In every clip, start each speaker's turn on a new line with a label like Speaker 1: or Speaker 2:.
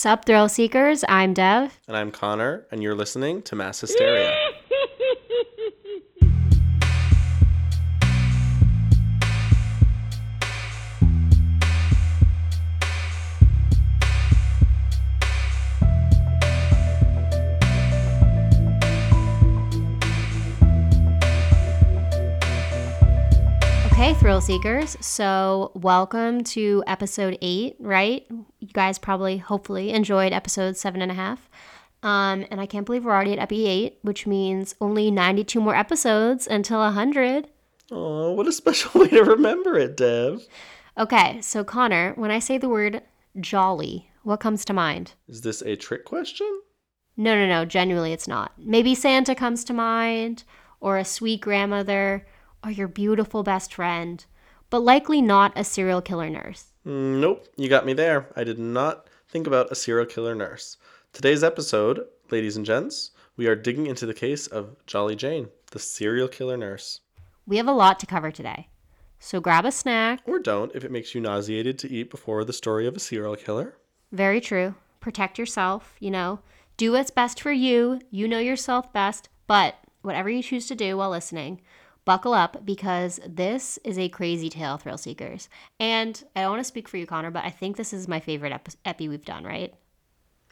Speaker 1: Sup, thrill seekers. I'm Dev.
Speaker 2: And I'm Connor, and you're listening to Mass Hysteria.
Speaker 1: Thrill seekers. So, welcome to episode eight, right? You guys probably, hopefully, enjoyed episode seven and a half. Um, and I can't believe we're already at epi eight, which means only 92 more episodes until 100.
Speaker 2: Oh, what a special way to remember it, Dev.
Speaker 1: Okay, so Connor, when I say the word jolly, what comes to mind?
Speaker 2: Is this a trick question?
Speaker 1: No, no, no, genuinely it's not. Maybe Santa comes to mind, or a sweet grandmother, or your beautiful best friend, but likely not a serial killer nurse.
Speaker 2: Mm, nope, you got me there. I did not think about a serial killer nurse. Today's episode, ladies and gents, we are digging into the case of Jolly Jane, the serial killer nurse.
Speaker 1: We have a lot to cover today. So grab a snack.
Speaker 2: Or don't if it makes you nauseated to eat before the story of a serial killer.
Speaker 1: Very true. Protect yourself, you know. Do what's best for you. You know yourself best. But whatever you choose to do while listening, buckle up because this is a crazy tale, thrill seekers. And I don't want to speak for you, Connor, but I think this is my favorite epi, epi we've done, right?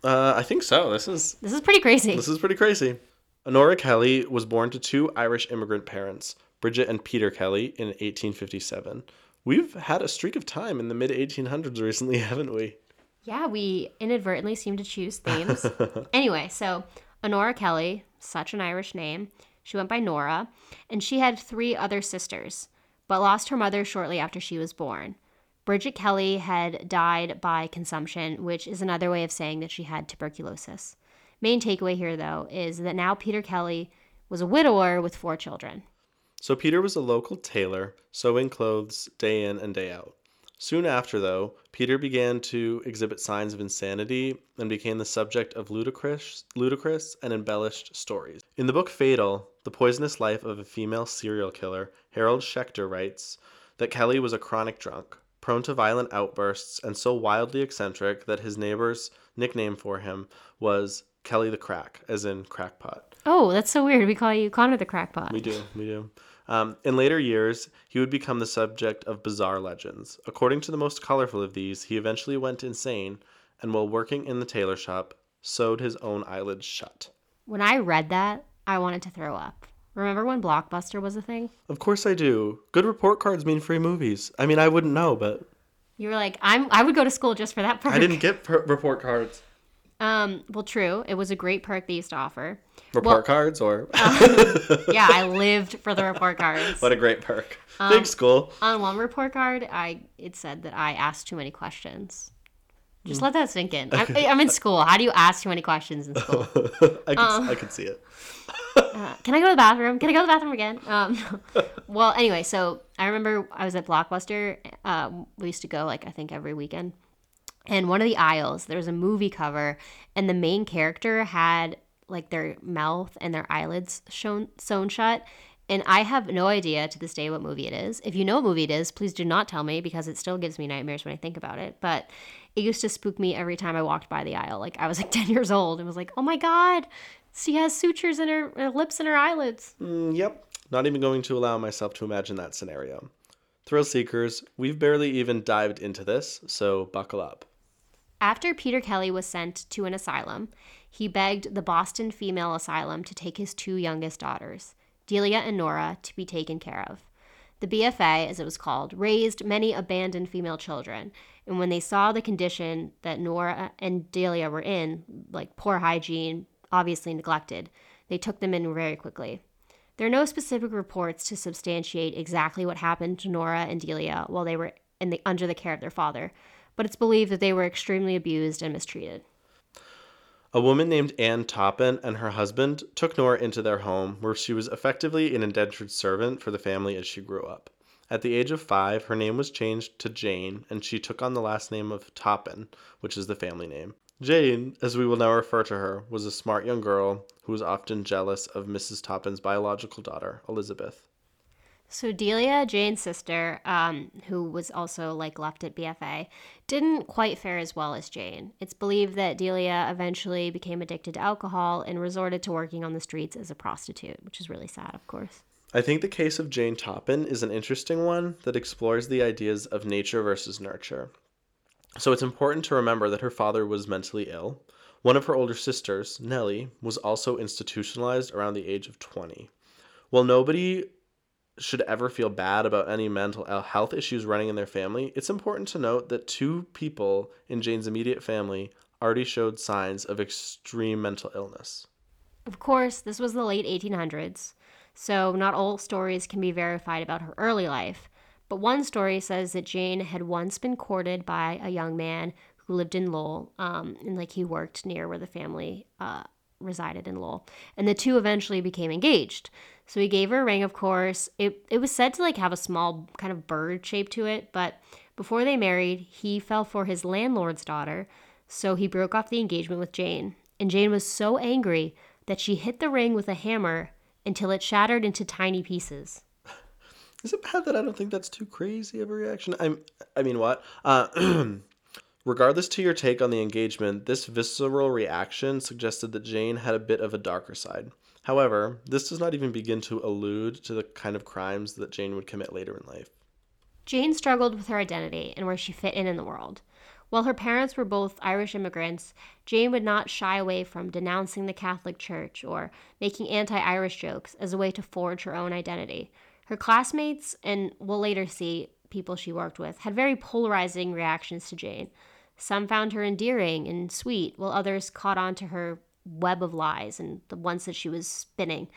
Speaker 2: Uh, I think so. This is
Speaker 1: This is pretty crazy.
Speaker 2: This is pretty crazy. Honora Kelly was born to two Irish immigrant parents, Bridget and Peter Kelly, in 1857. We've had a streak of time in the mid 1800s recently, haven't we?
Speaker 1: Yeah, we inadvertently seem to choose themes. anyway, so Honora Kelly, such an Irish name, she went by Nora, and she had three other sisters, but lost her mother shortly after she was born. Bridget Kelly had died by consumption, which is another way of saying that she had tuberculosis. Main takeaway here, though, is that now Peter Kelly was a widower with four children.
Speaker 2: So Peter was a local tailor, sewing clothes day in and day out. Soon after, though, Peter began to exhibit signs of insanity and became the subject of ludicrous, ludicrous and embellished stories. In the book Fatal, The Poisonous Life of a Female Serial Killer, Harold Schechter writes that Kelly was a chronic drunk, prone to violent outbursts, and so wildly eccentric that his neighbor's nickname for him was Kelly the Crack, as in crackpot.
Speaker 1: Oh, that's so weird. We call you Connor the Crackpot.
Speaker 2: We do, we do. Um, in later years, he would become the subject of bizarre legends. According to the most colorful of these, he eventually went insane and, while working in the tailor shop, sewed his own eyelids shut.
Speaker 1: When I read that, I wanted to throw up. Remember when Blockbuster was a thing?
Speaker 2: Of course I do. Good report cards mean free movies. I mean, I wouldn't know, but
Speaker 1: You were like, I'm. I would go to school just for that perk.
Speaker 2: I didn't get per- report cards.
Speaker 1: Um. Well, true. It was a great perk they used to offer.
Speaker 2: Report
Speaker 1: Well-
Speaker 2: cards or
Speaker 1: Yeah, I lived for the report cards.
Speaker 2: what a great perk. Big school.
Speaker 1: On one report card, I it said that I asked too many questions. Just let that sink in. I'm, I'm in school. How do you ask too many questions in school?
Speaker 2: I could, I could see it.
Speaker 1: Uh, can I go to the bathroom? Can I go to the bathroom again? Um, well, anyway, so I remember I was at Blockbuster. Uh, we used to go like I think every weekend, and one of the aisles there was a movie cover, and the main character had like their mouth and their eyelids shown sewn shut. And I have no idea to this day what movie it is. If you know what movie it is, please do not tell me because it still gives me nightmares when I think about it. But it used to spook me every time I walked by the aisle. Like I was like 10 years old and was like, oh my God, she has sutures in her, her lips and her eyelids.
Speaker 2: Mm, yep. Not even going to allow myself to imagine that scenario. Thrill seekers, we've barely even dived into this, so buckle up.
Speaker 1: After Peter Kelly was sent to an asylum, he begged the Boston Female Asylum to take his two youngest daughters, Delia and Nora, to be taken care of. The BFA, as it was called, raised many abandoned female children, and when they saw the condition that Nora and Delia were in, like poor hygiene, obviously neglected, they took them in very quickly. There are no specific reports to substantiate exactly what happened to Nora and Delia while they were in the, under the care of their father, but it's believed that they were extremely abused and mistreated.
Speaker 2: A woman named Anne Toppan and her husband took Nora into their home, where she was effectively an indentured servant for the family as she grew up. At the age of five, her name was changed to Jane, and she took on the last name of Toppan, which is the family name. Jane, as we will now refer to her, was a smart young girl who was often jealous of Mrs. Toppan's biological daughter, Elizabeth.
Speaker 1: So Delia, Jane's sister, um, who was also like left at BFA, didn't quite fare as well as Jane. It's believed that Delia eventually became addicted to alcohol and resorted to working on the streets as a prostitute, which is really sad, of course.
Speaker 2: I think the case of Jane Toppan is an interesting one that explores the ideas of nature versus nurture. So it's important to remember that her father was mentally ill. One of her older sisters, Nellie, was also institutionalized around the age of 20. While nobody should ever feel bad about any mental health issues running in their family, it's important to note that two people in Jane's immediate family already showed signs of extreme mental illness.
Speaker 1: Of course, this was the late 1800s, so not all stories can be verified about her early life. But one story says that Jane had once been courted by a young man who lived in Lowell, um, and like he worked near where the family uh, resided in Lowell, and the two eventually became engaged. So he gave her a ring, of course. It, it was said to like have a small kind of bird shape to it, but before they married, he fell for his landlord's daughter, so he broke off the engagement with Jane. And Jane was so angry that she hit the ring with a hammer until it shattered into tiny pieces.
Speaker 2: Is it bad that I don't think that's too crazy of a reaction? I'm I mean what? Uh Regardless to your take on the engagement, this visceral reaction suggested that Jane had a bit of a darker side. However, this does not even begin to allude to the kind of crimes that Jane would commit later in life.
Speaker 1: Jane struggled with her identity and where she fit in in the world. While her parents were both Irish immigrants, Jane would not shy away from denouncing the Catholic Church or making anti Irish jokes as a way to forge her own identity. Her classmates, and we'll later see people she worked with, had very polarizing reactions to Jane. Some found her endearing and sweet, while others caught on to her web of lies and the ones that she was spinning.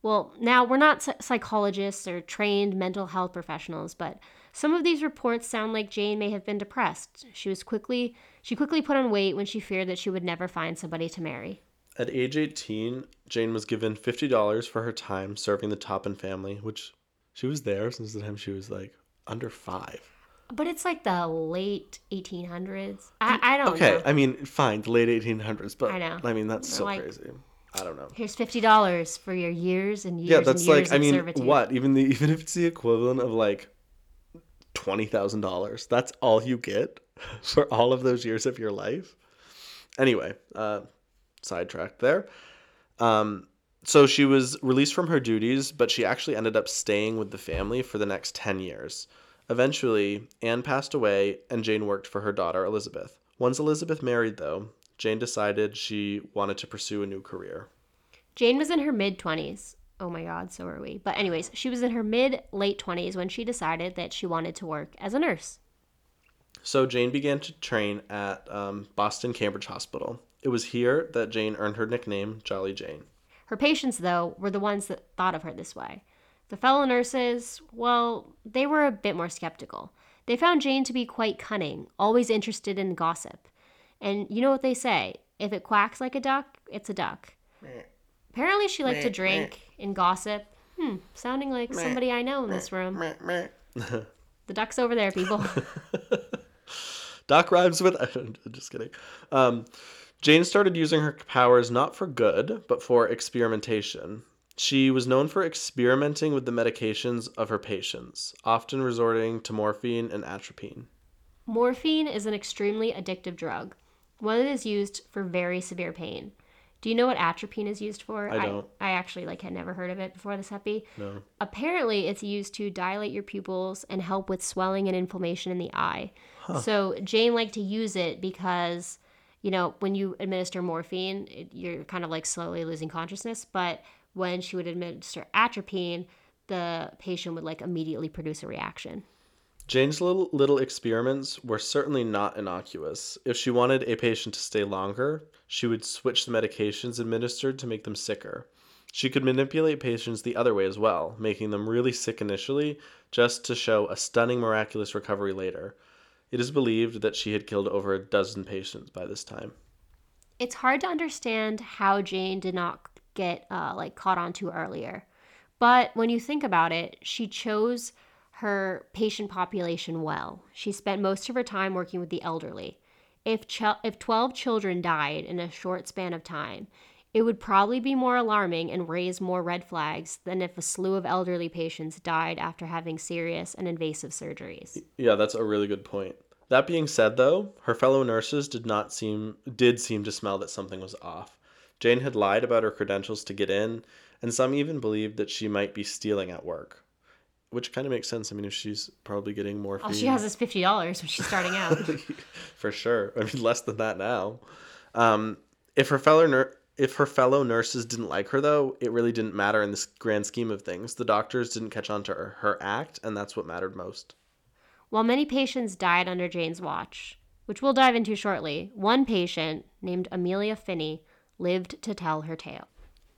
Speaker 1: Well, now we're not psychologists or trained mental health professionals, but some of these reports sound like Jane may have been depressed. She was quickly she quickly put on weight when she feared that she would never find somebody to marry.
Speaker 2: At age 18, Jane was given $50 for her time serving the Toppan family, which she was there since the time she was like under 5.
Speaker 1: But it's like the late 1800s. I, I don't know.
Speaker 2: okay,
Speaker 1: know.
Speaker 2: I mean, fine, the late 1800s, but
Speaker 1: I know.
Speaker 2: I mean, that's so
Speaker 1: Like-
Speaker 2: crazy. I don't know.
Speaker 1: Here's fifty dollars for your years and years
Speaker 2: Yeah, that's
Speaker 1: years
Speaker 2: like I mean,
Speaker 1: servitude.
Speaker 2: what? Even the even if it's the equivalent of like twenty thousand dollars, that's all you get for all of those years of your life. Anyway, uh, sidetracked there. Um, so she was released from her duties, but she actually ended up staying with the family for the next ten years. Eventually, Anne passed away, and Jane worked for her daughter Elizabeth. Once Elizabeth married, though, Jane decided she wanted to pursue a new career.
Speaker 1: Jane was in her mid 20s. Oh my God, so are we. But, anyways, she was in her mid late 20s when she decided that she wanted to work as a nurse.
Speaker 2: So Jane began to train at um, Boston Cambridge Hospital. It was here that Jane earned her nickname, Jolly Jane.
Speaker 1: Her patients, though, were the ones that thought of her this way. The fellow nurses, well, they were a bit more skeptical. They found Jane to be quite cunning, always interested in gossip. And you know what they say if it quacks like a duck, it's a duck. Apparently, she liked to drink and gossip. Hmm, sounding like somebody I know in this room. The duck's over there, people.
Speaker 2: Doc rhymes with. Just kidding. Um, Jane started using her powers not for good, but for experimentation. She was known for experimenting with the medications of her patients, often resorting to morphine and atropine.
Speaker 1: Morphine is an extremely addictive drug, one that is used for very severe pain. Do you know what atropine is used for?
Speaker 2: I don't.
Speaker 1: I, actually like had never heard of it before this epi.
Speaker 2: No.
Speaker 1: Apparently, it's used to dilate your pupils and help with swelling and inflammation in the eye. So Jane liked to use it because, you know, when you administer morphine, it, you're kind of like slowly losing consciousness. But when she would administer atropine, the patient would like immediately produce a reaction.
Speaker 2: Jane's little, little experiments were certainly not innocuous. If she wanted a patient to stay longer, she would switch the medications administered to make them sicker. She could manipulate patients the other way as well, making them really sick initially just to show a stunning miraculous recovery later. It is believed that she had killed over a dozen patients by this time.
Speaker 1: It's hard to understand how Jane did not get uh, like caught on to earlier, but when you think about it, she chose her patient population well. She spent most of her time working with the elderly. If ch- if 12 children died in a short span of time, It would probably be more alarming and raise more red flags than if a slew of elderly patients died after having serious and invasive surgeries.
Speaker 2: Yeah, that's a really good point. That being said though, her fellow nurses did not seem did seem to smell that something was off. Jane had lied about her credentials to get in, and some even believed that she might be stealing at work. Which kind of makes sense. I mean, if she's probably getting morphine.
Speaker 1: All she has is fifty dollars when she's starting out.
Speaker 2: for sure. I mean, less than that now. Um, if her fellow nur- if her fellow nurses didn't like her, though, it really didn't matter in this grand scheme of things. The doctors didn't catch on to her, her act, and that's what mattered most.
Speaker 1: While many patients died under Jane's watch, which we'll dive into shortly, one patient named Amelia Finney lived to tell her tale.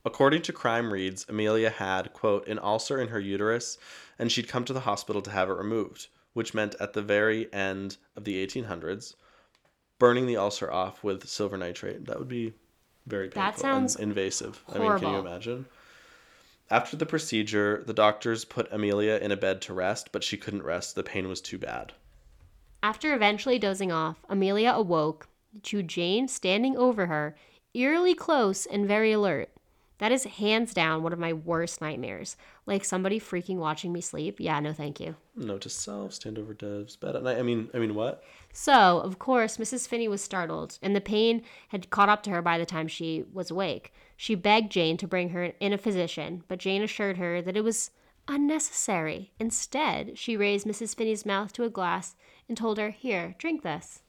Speaker 2: According to Crime Reads, Amelia had, quote, an ulcer in her uterus, and she'd come to the hospital to have it removed, which meant at the very end of the 1800s, burning the ulcer off with silver nitrate. That would be very painful
Speaker 1: That sounds
Speaker 2: and invasive. I mean, can you imagine? After the procedure, the doctors put Amelia in a bed to rest, but she couldn't rest. The pain was too bad.
Speaker 1: After eventually dozing off, Amelia awoke to Jane standing over her, eerily close and very alert. That is hands down one of my worst nightmares. Like somebody freaking watching me sleep. Yeah, no thank you.
Speaker 2: Note to self: stand over Dev's bed at night. I mean, I mean, what?
Speaker 1: So, of course, Mrs. Finney was startled, and the pain had caught up to her by the time she was awake. She begged Jane to bring her in a physician, but Jane assured her that it was unnecessary. Instead, she raised Mrs. Finney's mouth to a glass and told her, Here, drink this.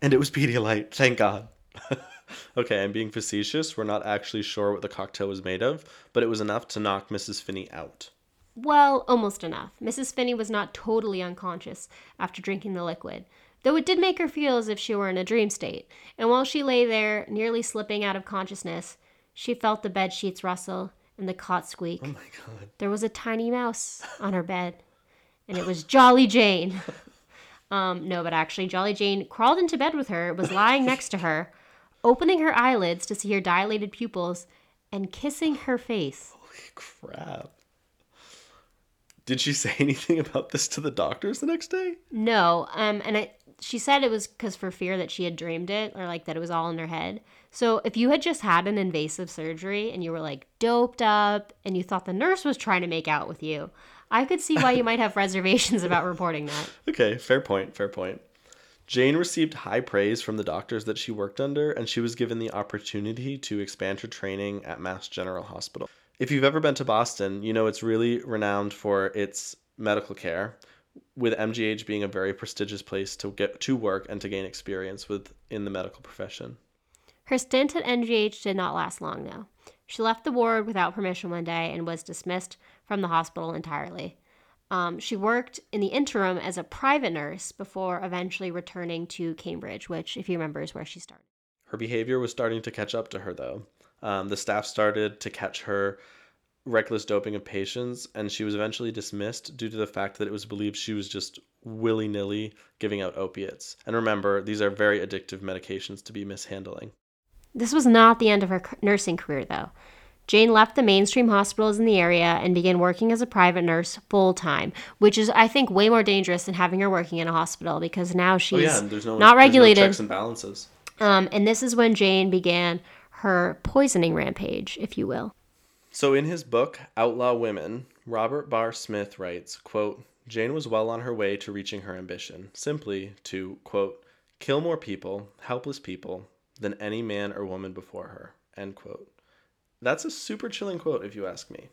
Speaker 2: And it was Pedialyte. Thank God. okay, I'm being facetious. We're not actually sure what the cocktail was made of, but it was enough to knock Mrs. Finney out.
Speaker 1: Well, almost enough. Mrs. Finney was not totally unconscious after drinking the liquid, though it did make her feel as if she were in a dream state. And while she lay there, nearly slipping out of consciousness, she felt the bed sheets rustle and the cot squeak.
Speaker 2: Oh my God.
Speaker 1: There was a tiny mouse on her bed, and it was Jolly Jane. Um, no, but actually, Jolly Jane crawled into bed with her, was lying next to her, opening her eyelids to see her dilated pupils, and kissing her face.
Speaker 2: Holy crap. Did she say anything about this to the doctors the next day?
Speaker 1: No, um, and I, she said it was because for fear that she had dreamed it or like that it was all in her head. So if you had just had an invasive surgery and you were like doped up and you thought the nurse was trying to make out with you, I could see why you might have reservations about reporting that.
Speaker 2: Okay, fair point, fair point. Jane received high praise from the doctors that she worked under, and she was given the opportunity to expand her training at Mass General Hospital. If you've ever been to Boston, you know it's really renowned for its medical care, with MGH being a very prestigious place to get to work and to gain experience with in the medical profession.
Speaker 1: Her stint at MGH did not last long, though. She left the ward without permission one day and was dismissed from the hospital entirely. Um, she worked in the interim as a private nurse before eventually returning to Cambridge, which, if you remember, is where she started.
Speaker 2: Her behavior was starting to catch up to her, though. Um, the staff started to catch her reckless doping of patients, and she was eventually dismissed due to the fact that it was believed she was just willy nilly giving out opiates. And remember, these are very addictive medications to be mishandling.
Speaker 1: This was not the end of her nursing career, though. Jane left the mainstream hospitals in the area and began working as a private nurse full time, which is, I think, way more dangerous than having her working in a hospital because now she's
Speaker 2: oh, yeah, there's no,
Speaker 1: not
Speaker 2: there's no
Speaker 1: regulated.
Speaker 2: checks and balances.
Speaker 1: Um, and this is when Jane began her poisoning rampage, if you will.
Speaker 2: So in his book Outlaw Women, Robert Barr Smith writes, quote, Jane was well on her way to reaching her ambition, simply to, quote, kill more people, helpless people, than any man or woman before her, end quote. That's a super chilling quote if you ask me.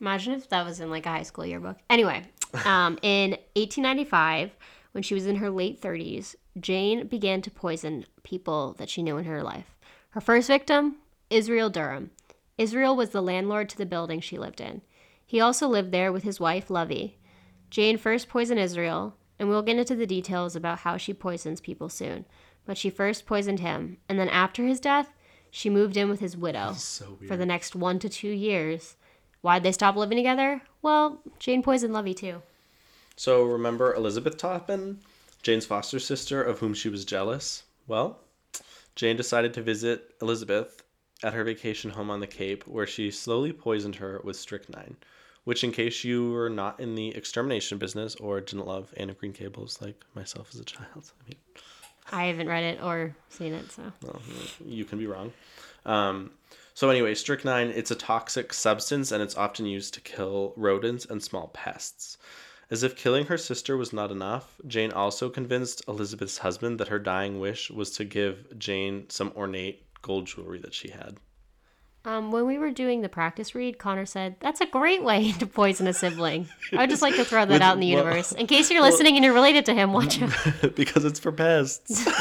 Speaker 1: Imagine if that was in like a high school yearbook. Anyway, um, in 1895, when she was in her late 30s, Jane began to poison people that she knew in her life. Her first victim, Israel Dunham. Israel was the landlord to the building she lived in. He also lived there with his wife, Lovey. Jane first poisoned Israel, and we'll get into the details about how she poisons people soon. But she first poisoned him, and then after his death, she moved in with his widow
Speaker 2: So
Speaker 1: for the next one to two years. Why'd they stop living together? Well, Jane poisoned Lovey too.
Speaker 2: So remember Elizabeth Toppan, Jane's foster sister of whom she was jealous? Well, Jane decided to visit Elizabeth at her vacation home on the Cape, where she slowly poisoned her with strychnine. Which, in case you were not in the extermination business or didn't love Anne of Green Gables like myself as a child, I mean,
Speaker 1: I haven't read it or seen it, so.
Speaker 2: Well, you can be wrong. Um, so anyway, strychnine, it's a toxic substance and it's often used to kill rodents and small pests. As if killing her sister was not enough, Jane also convinced Elizabeth's husband that her dying wish was to give Jane some ornate gold jewelry that she had.
Speaker 1: Um, when we were doing the practice read, Connor said, That's a great way to poison a sibling. I would just like to throw that
Speaker 2: With-
Speaker 1: out in the
Speaker 2: well-
Speaker 1: universe. In case you're listening and you're related to him, watch out.
Speaker 2: because it's for pests.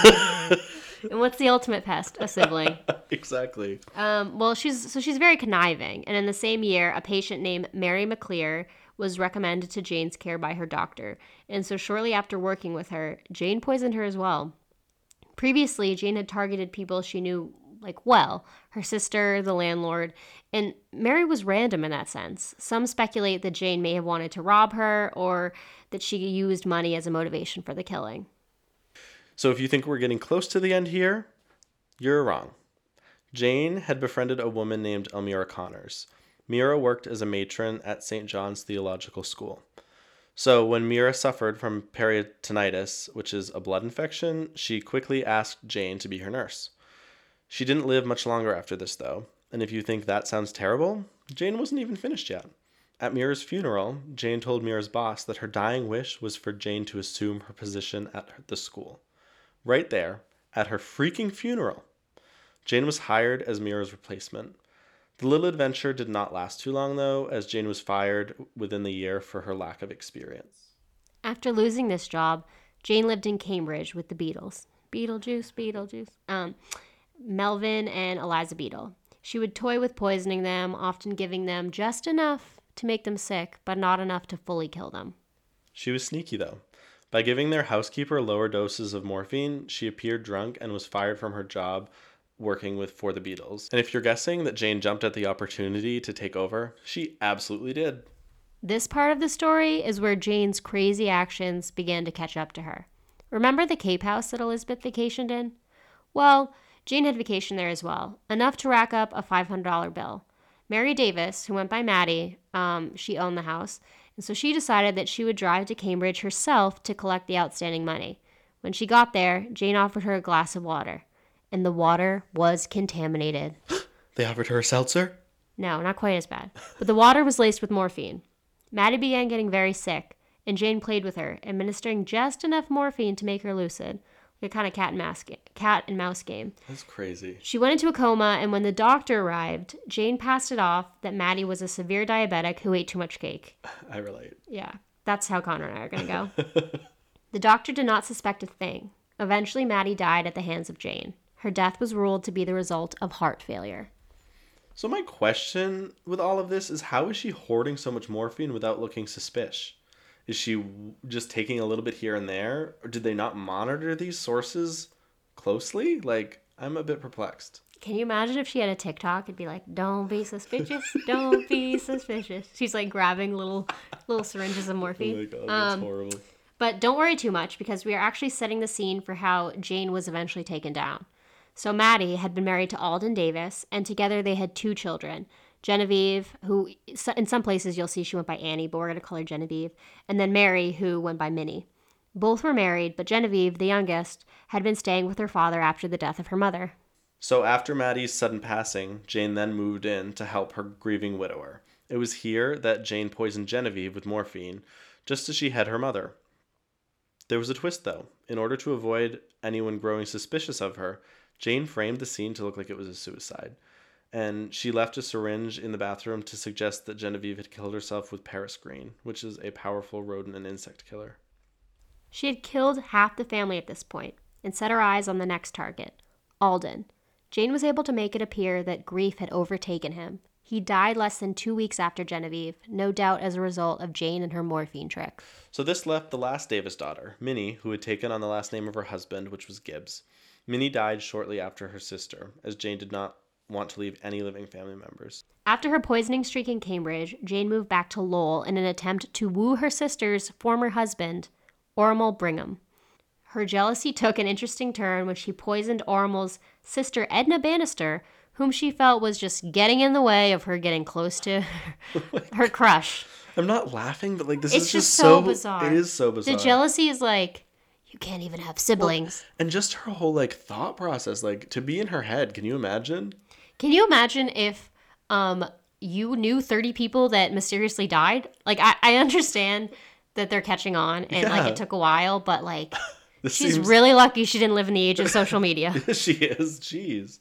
Speaker 1: And what's the ultimate pest? A sibling.
Speaker 2: exactly.
Speaker 1: Um, well, she's so she's very conniving, and in the same year, a patient named Mary McClear was recommended to Jane's care by her doctor, and so shortly after working with her, Jane poisoned her as well. Previously, Jane had targeted people she knew like well, her sister, the landlord, and Mary was random in that sense. Some speculate that Jane may have wanted to rob her or that she used money as a motivation for the killing.
Speaker 2: So if you think we're getting close to the end here, you're wrong. Jane had befriended a woman named Elmira Connors. Mira worked as a matron at St. John's Theological School. So when Mira suffered from peritonitis, which is a blood infection, she quickly asked Jane to be her nurse. She didn't live much longer after this, though, and if you think that sounds terrible, Jane wasn't even finished yet. At Mira's funeral, Jane told Mira's boss that her dying wish was for Jane to assume her position at the school. Right there, at her freaking funeral. Jane was hired as Mira's replacement. The little adventure did not last too long, though, as Jane was fired within the year for her lack of experience.
Speaker 1: After losing this job, Jane lived in Cambridge with the Beadles. Beetlejuice, Beetlejuice. Um, Melvin and Eliza Beadle. She would toy with poisoning them, often giving them just enough to make them sick, but not enough to fully kill them.
Speaker 2: She was sneaky, though. By giving their housekeeper lower doses of morphine, she appeared drunk and was fired from her job working with for the Beadles. And if you're guessing that Jane jumped at the opportunity to take over, she absolutely did.
Speaker 1: This part of the story is where Jane's crazy actions began to catch up to her. Remember the Cape House that Elizabeth vacationed in? Well, Jane had vacation there as well, enough to rack up a $500 bill. Mary Davis, who went by Maddie, um, she owned the house, and so she decided that she would drive to Cambridge herself to collect the outstanding money. When she got there, Jane offered her a glass of water, and the water was contaminated.
Speaker 2: They offered her a seltzer?
Speaker 1: No, not quite as bad. But the water was laced with morphine. Maddie began getting very sick, and Jane played with her, administering just enough morphine to make her lucid, like a kind of cat and mouse, ga- cat and mouse game.
Speaker 2: That's crazy.
Speaker 1: She went into a coma, and when the doctor arrived, Jane passed it off that Maddie was a severe diabetic who ate too much cake.
Speaker 2: I relate.
Speaker 1: Yeah, that's how Connor and I are going to go. the doctor did not suspect a thing. Eventually, Maddie died at the hands of Jane. Her death was ruled to be the result of heart failure.
Speaker 2: So my question with all of this is how is she hoarding so much morphine without looking suspicious? Is she just taking a little bit here and there or did they not monitor these sources closely? Like I'm a bit perplexed.
Speaker 1: Can you imagine if she had a TikTok? It'd be like, "Don't be suspicious. Don't be suspicious." She's like grabbing little little syringes of
Speaker 2: Oh
Speaker 1: morphine.
Speaker 2: my god, that's
Speaker 1: Um,
Speaker 2: horrible.
Speaker 1: But don't worry too much because we are actually setting the scene for how Jane was eventually taken down. So Maddie had been married to Alden Davis, and together they had two children. Genevieve, who in some places you'll see she went by Annie, but we're going to call her Genevieve, and then Mary, who went by Minnie. Both were married, but Genevieve, the youngest, had been staying with her father after the death of her mother.
Speaker 2: So after Maddie's sudden passing, Jane then moved in to help her grieving widower. It was here that Jane poisoned Genevieve with morphine, just as she had her mother. There was a twist though. In order to avoid anyone growing suspicious of her, Jane framed the scene to look like it was a suicide. And she left a syringe in the bathroom to suggest that Genevieve had killed herself with Paris green, which is a powerful rodent and insect killer.
Speaker 1: She had killed half the family at this point and set her eyes on the next target, Alden. Jane was able to make it appear that grief had overtaken him. He died less than two weeks after Genevieve, no doubt as a result of Jane and her morphine trick.
Speaker 2: So this left the last Davis daughter, Minnie, who had taken on the last name of her husband, which was Gibbs. Minnie died shortly after her sister, as Jane did not want to leave any living family members.
Speaker 1: After her poisoning streak in Cambridge, Jane moved back to Lowell in an attempt to woo her sister's former husband, Ormal Brigham. Her jealousy took an interesting turn when she poisoned Ormal's sister Edna Bannister, whom she felt was just getting in the way of her getting close to her crush.
Speaker 2: I'm not laughing, but like this
Speaker 1: It's
Speaker 2: is
Speaker 1: just
Speaker 2: just
Speaker 1: so
Speaker 2: so
Speaker 1: bizarre.
Speaker 2: It is so bizarre.
Speaker 1: The jealousy is like, You can't even have siblings.
Speaker 2: And just her whole like thought process, like to be in her head, can you imagine?
Speaker 1: Can you imagine if um you knew 30 people that mysteriously died? Like I, I understand that they're catching on and like it took a while, but like she's
Speaker 2: seems
Speaker 1: really lucky she didn't live in the age of social media.
Speaker 2: she is. Jeez.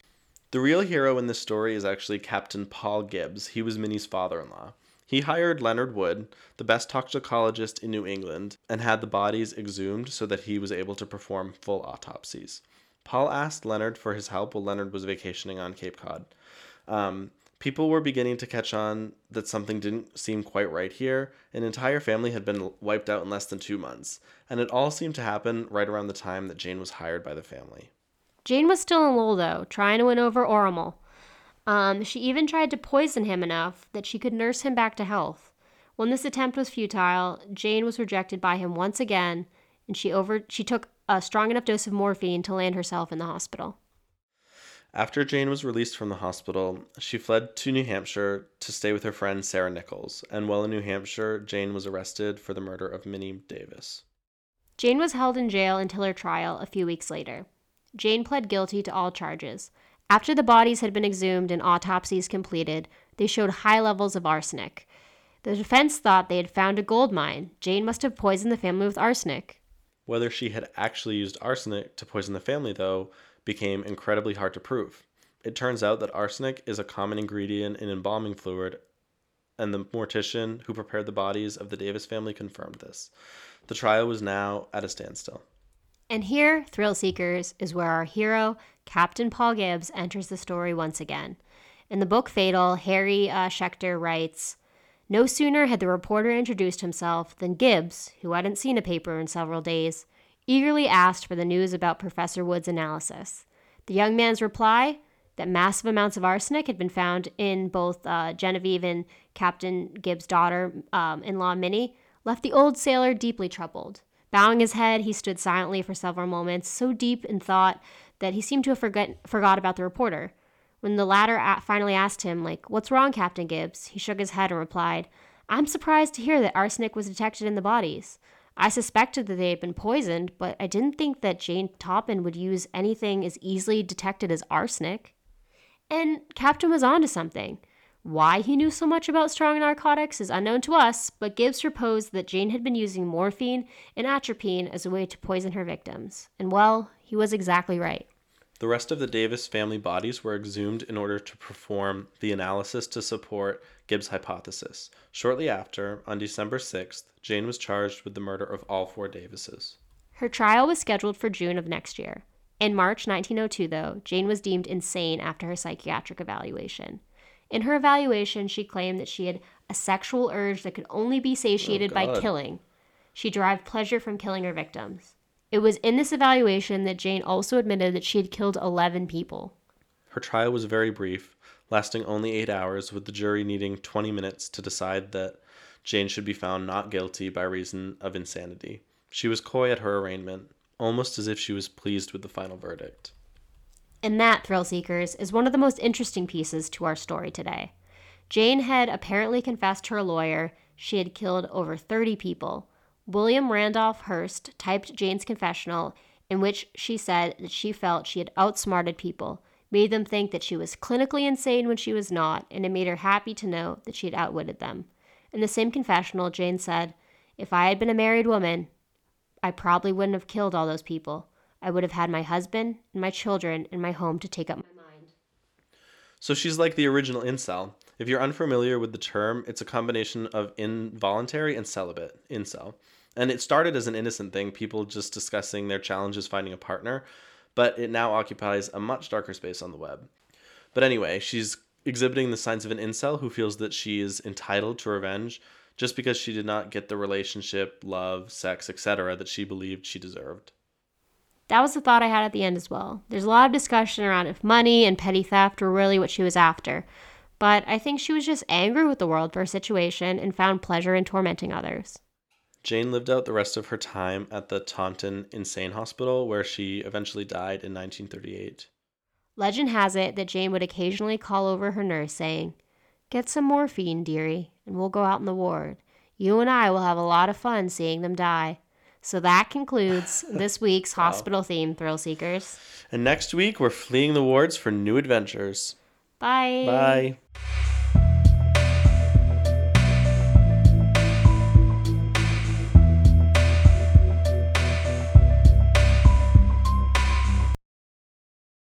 Speaker 2: The real hero in this story is actually Captain Paul Gibbs. He was Minnie's father-in-law. He hired Leonard Wood, the best toxicologist in New England, and had the bodies exhumed so that he was able to perform full autopsies. Paul asked Leonard for his help while Leonard was vacationing on Cape Cod. Um, people were beginning to catch on that something didn't seem quite right here. An entire family had been wiped out in less than two months, and it all seemed to happen right around the time that Jane was hired by the family.
Speaker 1: Jane was still in Lowell, though, trying to win over Oramel. Um, she even tried to poison him enough that she could nurse him back to health. When this attempt was futile, Jane was rejected by him once again, and she over she took a strong enough dose of morphine to land herself in the hospital.
Speaker 2: After Jane was released from the hospital, she fled to New Hampshire to stay with her friend Sarah Nichols, and while in New Hampshire, Jane was arrested for the murder of Minnie Davis.
Speaker 1: Jane was held in jail until her trial a few weeks later. Jane pled guilty to all charges. After the bodies had been exhumed and autopsies completed, they showed high levels of arsenic. The defense thought they had found a gold mine. Jane must have poisoned the family with arsenic.
Speaker 2: Whether she had actually used arsenic to poison the family, though, became incredibly hard to prove. It turns out that arsenic is a common ingredient in embalming fluid, and the mortician who prepared the bodies of the Davis family confirmed this. The trial was now at a standstill.
Speaker 1: And here, Thrill Seekers, is where our hero, Captain Paul Gibbs, enters the story once again. In the book Fatal, Harry uh, Schechter writes No sooner had the reporter introduced himself than Gibbs, who hadn't seen a paper in several days, eagerly asked for the news about Professor Wood's analysis. The young man's reply that massive amounts of arsenic had been found in both uh, Genevieve and Captain Gibbs' daughter um, in law, Minnie, left the old sailor deeply troubled. Bowing his head, he stood silently for several moments, so deep in thought that he seemed to have forget, forgot about the reporter. When the latter finally asked him, like, What's wrong, Captain Gibbs? he shook his head and replied, I'm surprised to hear that arsenic was detected in the bodies. I suspected that they had been poisoned, but I didn't think that Jane Toppan would use anything as easily detected as arsenic. And Captain was onto something. Why he knew so much about strong narcotics is unknown to us, but Gibbs proposed that Jane had been using morphine and atropine as a way to poison her victims. And well, he was exactly right.
Speaker 2: The rest of the Davis family bodies were exhumed in order to perform the analysis to support Gibbs' hypothesis. Shortly after, on December 6th, Jane was charged with the murder of all four Davises.
Speaker 1: Her trial was scheduled for June of next year. In March 1902, though, Jane was deemed insane after her psychiatric evaluation. In her evaluation, she claimed that she had a sexual urge that could only be satiated oh,
Speaker 2: by
Speaker 1: killing. She derived pleasure from killing her victims. It was in this evaluation that Jane also admitted that she had killed 11 people.
Speaker 2: Her trial was very brief, lasting only eight hours, with the jury needing 20 minutes to decide that Jane should be found not guilty by reason of insanity. She was coy at her arraignment, almost as if she was pleased with the final verdict.
Speaker 1: And that, Thrill Seekers, is one of the most interesting pieces to our story today. Jane had apparently confessed to her lawyer she had killed over 30 people. William Randolph Hearst typed Jane's confessional, in which she said that she felt she had outsmarted people, made them think that she was clinically insane when she was not, and it made her happy to know that she had outwitted them. In the same confessional, Jane said, If I had been a married woman, I probably wouldn't have killed all those people. I would have had my husband and my children and my home to take up my mind.
Speaker 2: So she's like the original incel. If you're unfamiliar with the term, it's a combination of involuntary and celibate, incel. And it started as an innocent thing, people just discussing their challenges finding a partner, but it now occupies a much darker space on the web. But anyway, she's exhibiting the signs of an incel who feels that she is entitled to revenge just because she did not get the relationship, love, sex, etc. that she believed she deserved.
Speaker 1: That was the thought I had at the end as well. There's a lot of discussion around if money and petty theft were really what she was after. But I think she was just angry with the world for her situation and found pleasure in tormenting others.
Speaker 2: Jane lived out the rest of her time at the Taunton Insane Hospital, where she eventually died in 1938.
Speaker 1: Legend has it that Jane would occasionally call over her nurse saying, Get some morphine, dearie, and we'll go out in the ward. You and I will have a lot of fun seeing them die. So that concludes this week's hospital theme thrill seekers.
Speaker 2: And next week, we're fleeing the wards for new adventures.
Speaker 1: Bye.
Speaker 2: Bye.